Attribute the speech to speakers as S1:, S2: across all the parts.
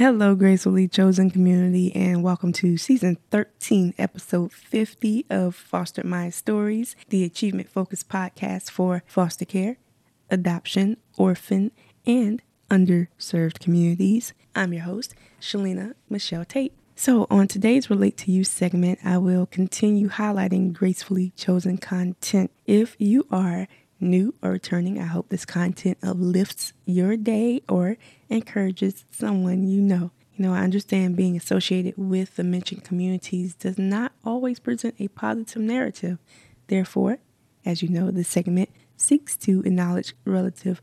S1: Hello, gracefully chosen community, and welcome to season 13, episode 50 of Fostered My Stories, the achievement focused podcast for foster care, adoption, orphan, and underserved communities. I'm your host, Shalina Michelle Tate. So, on today's Relate to You segment, I will continue highlighting gracefully chosen content. If you are new or returning, I hope this content uplifts your day or encourages someone you know. You know, I understand being associated with the mentioned communities does not always present a positive narrative. Therefore, as you know, this segment seeks to acknowledge relative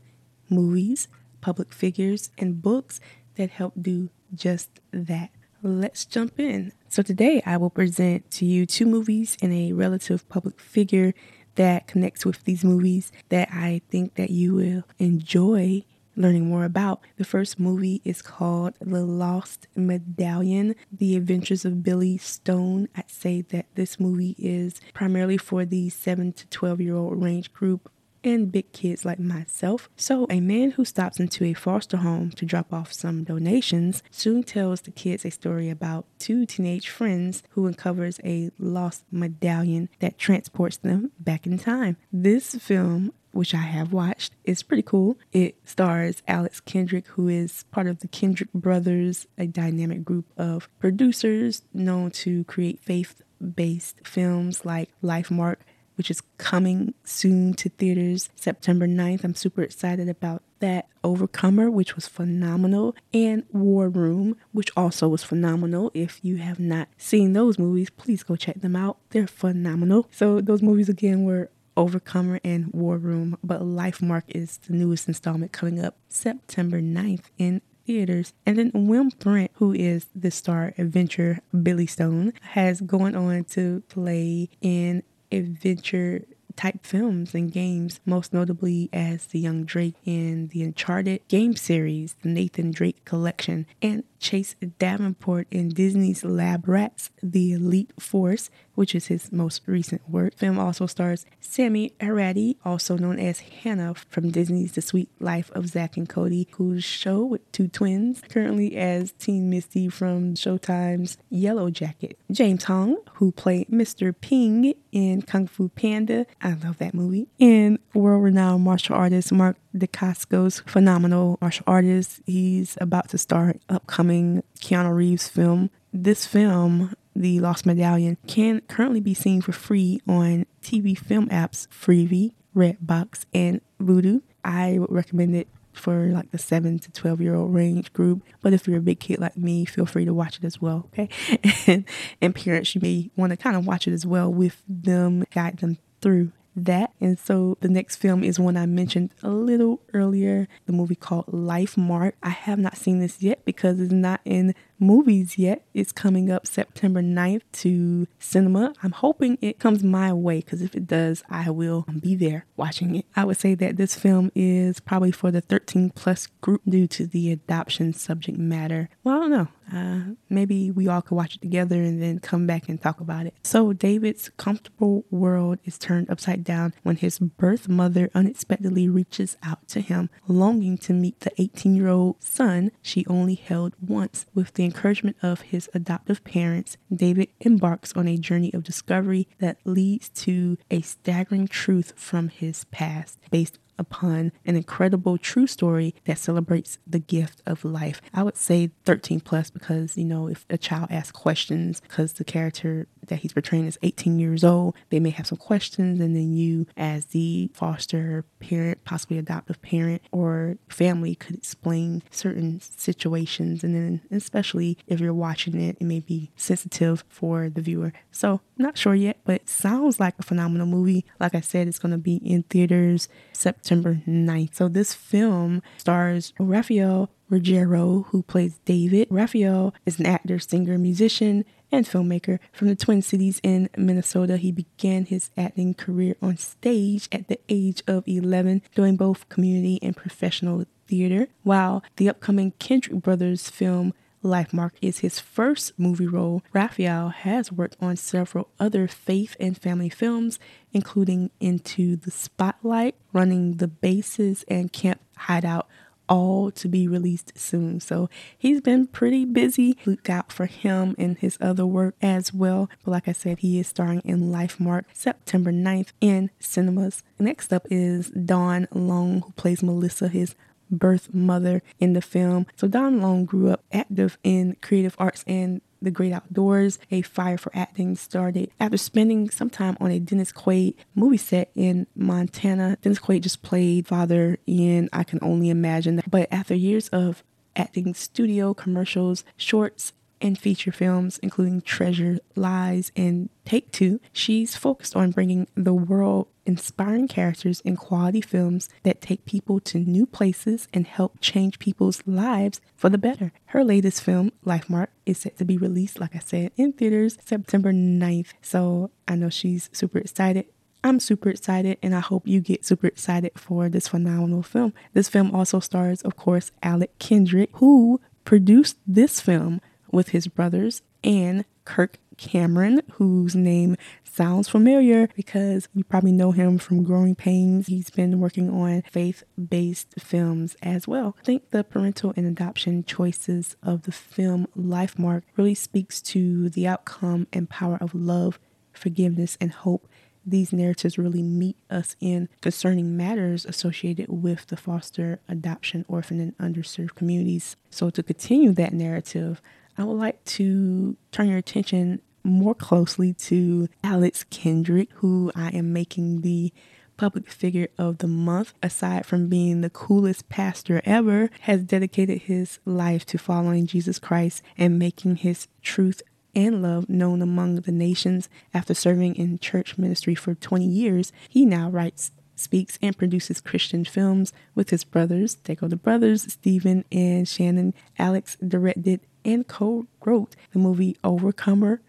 S1: movies, public figures, and books that help do just that. Let's jump in. So, today I will present to you two movies and a relative public figure that connects with these movies that I think that you will enjoy learning more about. The first movie is called The Lost Medallion The Adventures of Billy Stone. I'd say that this movie is primarily for the 7 to 12 year old range group and big kids like myself. So, a man who stops into a foster home to drop off some donations soon tells the kids a story about two teenage friends who uncovers a lost medallion that transports them back in time. This film which I have watched, is pretty cool. It stars Alex Kendrick, who is part of the Kendrick Brothers, a dynamic group of producers known to create faith based films like Lifemark, which is coming soon to theaters September 9th. I'm super excited about that. Overcomer, which was phenomenal, and War Room, which also was phenomenal. If you have not seen those movies, please go check them out. They're phenomenal. So, those movies again were Overcomer and War Room, but Lifemark is the newest installment coming up September 9th in theaters. And then Will Brent, who is the star adventure Billy Stone, has gone on to play in adventure type films and games, most notably as the young Drake in the Uncharted game series, the Nathan Drake collection, and Chase Davenport in Disney's Lab Rats, The Elite Force, which is his most recent work. Film also stars Sammi Hanratty, also known as Hannah from Disney's The Suite Life of Zack and Cody, whose show with two twins, currently as Teen Misty from Showtime's Yellow Jacket. James Hong, who played Mr. Ping in Kung Fu Panda. I love that movie. And world renowned martial artist Mark Dacascos, phenomenal martial artist. He's about to start upcoming Keanu Reeves film. This film, The Lost Medallion, can currently be seen for free on TV film apps Freevee, Redbox, and Vudu. I would recommend it for like the 7 to 12 year old range group. But if you're a big kid like me, feel free to watch it as well, okay? and, and parents, you may want to kind of watch it as well with them, guide them through that. And so the next film is one I mentioned a little earlier, the movie called Lifemark. I have not seen this yet because it's not in movies yet. It's coming up September 9th to cinema. I'm hoping it comes my way because if it does, I will be there watching it. I would say that this film is probably for the 13 plus group due to the adoption subject matter. Well, I don't know. Uh, maybe we all could watch it together and then come back and talk about it. So, David's comfortable world is turned upside down when his birth mother unexpectedly reaches out to him, longing to meet the 18 year old son she only held once with the encouragement of his adoptive parents, David embarks on a journey of discovery that leads to a staggering truth from his past based upon an incredible true story that celebrates the gift of life. I would say 13 plus because, you know, if a child asks questions, because the character that he's portraying is 18 years old, they may have some questions, and then you, as the foster parent, possibly adoptive parent, or family, could explain certain situations. And then, especially if you're watching it, it may be sensitive for the viewer. So, not sure yet, but sounds like a phenomenal movie. Like I said, it's going to be in theaters September 9th. So this film stars Raphael Ruggero, who plays David. Rafael is an actor, singer, musician, and filmmaker. From the Twin Cities in Minnesota, he began his acting career on stage at the age of 11, doing both community and professional theater, while the upcoming Kendrick Brothers film Lifemark is his first movie role. Raphael has worked on several other faith and family films, including Into the Spotlight, Running the Bases, and Camp Hideout, all to be released soon. So he's been pretty busy. Look out for him and his other work as well. But like I said, he is starring in Lifemark September 9th in cinemas. Next up is Dawn Long, who plays Melissa, his birth mother in the film. So Dawn Long grew up active in creative arts and the great outdoors. A fire for acting started after spending some time on a Dennis Quaid movie set in Montana. Dennis Quaid just played father in I Can Only Imagine. But after years of acting studio commercials, shorts, and feature films, including Treasure, Lies, and Take Two, she's focused on bringing the world inspiring characters in quality films that take people to new places and help change people's lives for the better. Her latest film, Lifemark, is set to be released, like I said, in theaters September 9th. So I know she's super excited. I'm super excited, and I hope you get super excited for this phenomenal film. This film also stars, of course, Alec Kendrick, who produced this film with his brothers and Kirk Cameron, whose name sounds familiar because you probably know him from Growing Pains. He's been working on faith based films as well. I think the parental and adoption choices of the film Lifemark really speaks to the outcome and power of love, forgiveness, and hope these narratives really meet us in concerning matters associated with the foster, adoption, orphan, and underserved communities. So, to continue that narrative, I would like to turn your attention more closely to Alex Kendrick, who I am making the public figure of the month, aside from being the coolest pastor ever, has dedicated his life to following Jesus Christ and making his truth and love known among the nations. After serving in church ministry for 20 years, he now writes, speaks, and produces Christian films with his brothers. They go the brothers, Stephen and Shannon. Alex directed and co wrote the movie Overcomer,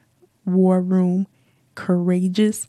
S1: War Room, Courageous,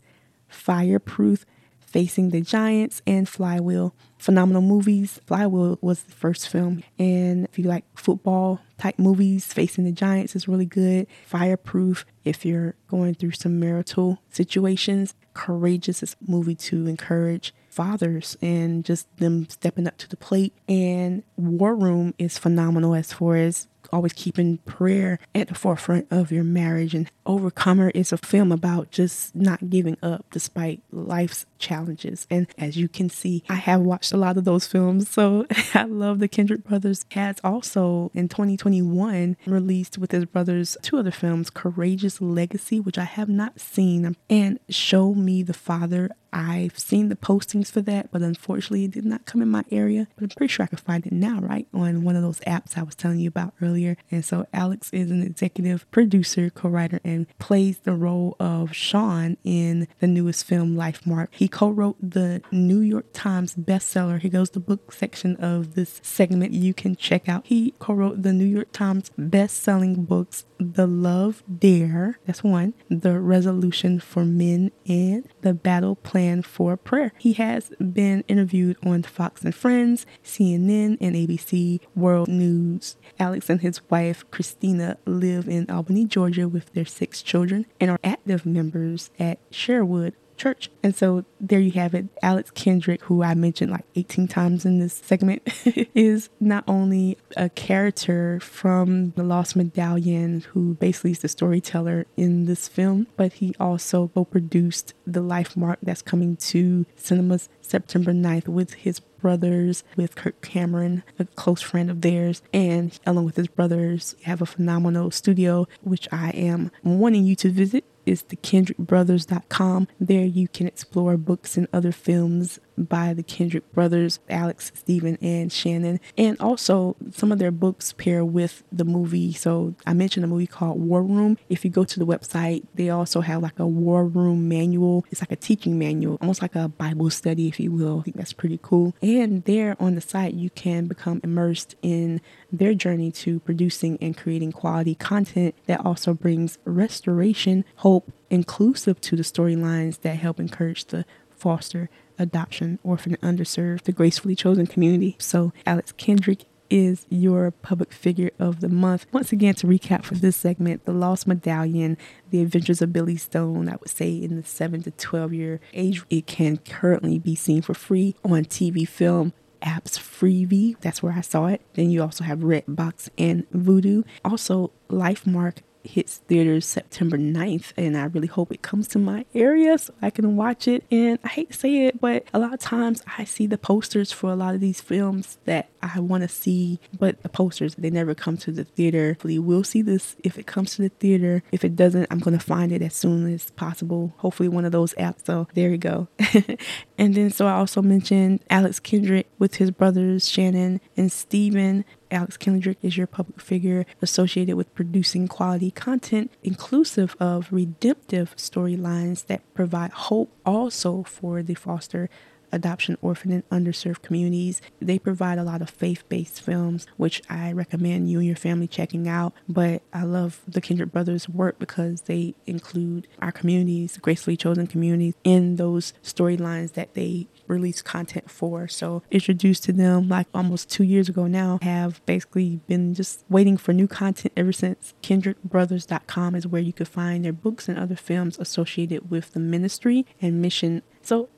S1: Fireproof, Facing the Giants, and Flywheel. Phenomenal movies. Flywheel was the first film. And if you like football type movies, Facing the Giants is really good. Fireproof, if you're going through some marital situations. Courageous is a movie to encourage fathers and just them stepping up to the plate. And War Room is phenomenal as far as always keeping prayer at the forefront of your marriage. And Overcomer is a film about just not giving up despite life's challenges. And as you can see, I have watched a lot of those films. So I love the Kendrick brothers. Has also in 2021 released with his brothers two other films, Courageous Legacy, which I have not seen, and Show Me the Father. I've seen the postings for that, but unfortunately it did not come in my area. But I'm pretty sure I can find it now, right? On one of those apps I was telling you about earlier. And so Alex is an executive producer, co-writer, and plays the role of Sean in the newest film Lifemark. He co-wrote the New York Times bestseller. He goes to the book section of this segment you can check out. He co-wrote the New York Times best-selling books The Love Dare, that's one, The Resolution for Men, and The Battle Plan for Prayer. He has been interviewed on Fox and Friends, CNN, and ABC World News. Alex and his wife Christina live in Albany, Georgia with their six children and are active members at Sherwood church. And so there you have it. Alex Kendrick, who I mentioned like 18 times in this segment, is not only a character from The Lost Medallion, who basically is the storyteller in this film, but he also co produced The Lifemark that's coming to cinemas September 9th with his brothers, with Kirk Cameron, a close friend of theirs, and along with his brothers, have a phenomenal studio, which I am wanting you to visit is thekendrickbrothers.com. There you can explore books and other films by the Kendrick brothers, Alex, Stephen, and Shannon. And also, some of their books pair with the movie. So I mentioned a movie called War Room. If you go to the website, they also have like a War Room manual. It's like a teaching manual, almost like a Bible study, if you will. I think that's pretty cool. And there on the site, you can become immersed in their journey to producing and creating quality content that also brings restoration, hope, inclusive to the storylines that help encourage the foster, adoption, orphan, and underserved, the gracefully chosen community. So, Alex Kendrick is your public figure of the month. Once again, to recap for this segment, The Lost Medallion, The Adventures of Billy Stone, I would say in the 7 to 12 year age, it can currently be seen for free on TV film apps Freevee that's where i saw it then you also have redbox and vudu also lifemark hits theaters September 9th, and I really hope it comes to my area so I can watch it. And I hate to say it, but a lot of times I see the posters for a lot of these films that I want to see, but the posters they never come to the theater. Hopefully, we'll see this if it comes to the theater. If it doesn't, I'm gonna find it as soon as possible. Hopefully, one of those apps. So there you go. and then, so I also mentioned Alex Kendrick with his brothers Shannon and Stephen. Alex Kendrick is your public figure associated with producing quality content inclusive of redemptive storylines that provide hope also for the foster adoption, orphan, and underserved communities. They provide a lot of faith based films, which I recommend you and your family checking out. But I love the Kendrick Brothers' work because they include our communities, gracefully chosen communities, in those storylines that they release content for. So introduced to them like almost two years ago now, have basically been just waiting for new content ever since. KendrickBrothers.com is where you can find their books and other films associated with the ministry and mission. So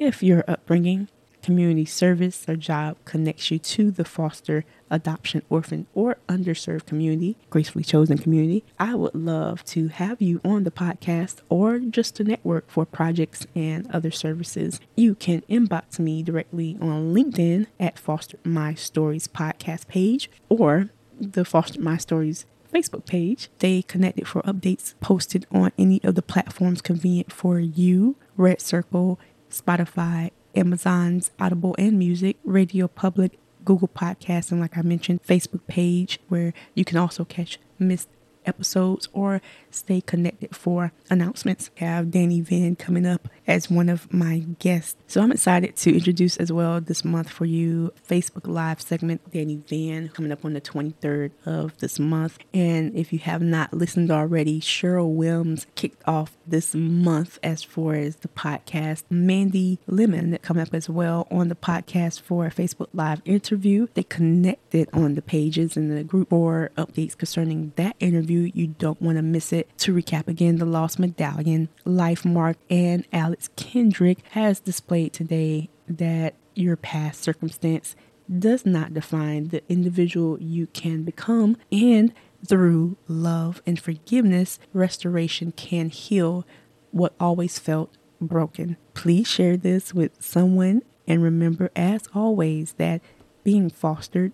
S1: if your upbringing, community service, or job connects you to the foster, adoption, orphan, or underserved community, gracefully chosen community, I would love to have you on the podcast or just to network for projects and other services. You can inbox me directly on LinkedIn at Foster My Stories podcast page or the Foster My Stories Facebook page. Stay connected for updates posted on any of the platforms convenient for you. Red Circle, Spotify, Amazon's Audible and Music, Radio Public, Google Podcasts, and like I mentioned, Facebook page where you can also catch missed episodes or stay connected for announcements. I have Danny Van coming up as one of my guests. So I'm excited to introduce as well this month for you Facebook Live segment, Danny Van, coming up on the 23rd of this month. And if you have not listened already, Cheryl Williams kicked off this month as far as the podcast. Mandy Lemon coming up as well on the podcast for a Facebook Live interview. They connected on the pages in the group for updates concerning that interview. You don't want to miss it. To recap again, the Lost Medallion, Lifemark, and Alex Kendrick has displayed today that your past circumstance does not define the individual you can become and through love and forgiveness, restoration can heal what always felt broken. Please share this with someone and remember, as always, that being fostered,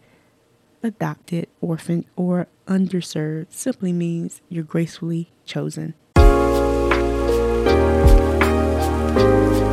S1: adopted, orphaned, or underserved simply means you're gracefully chosen. Thank you.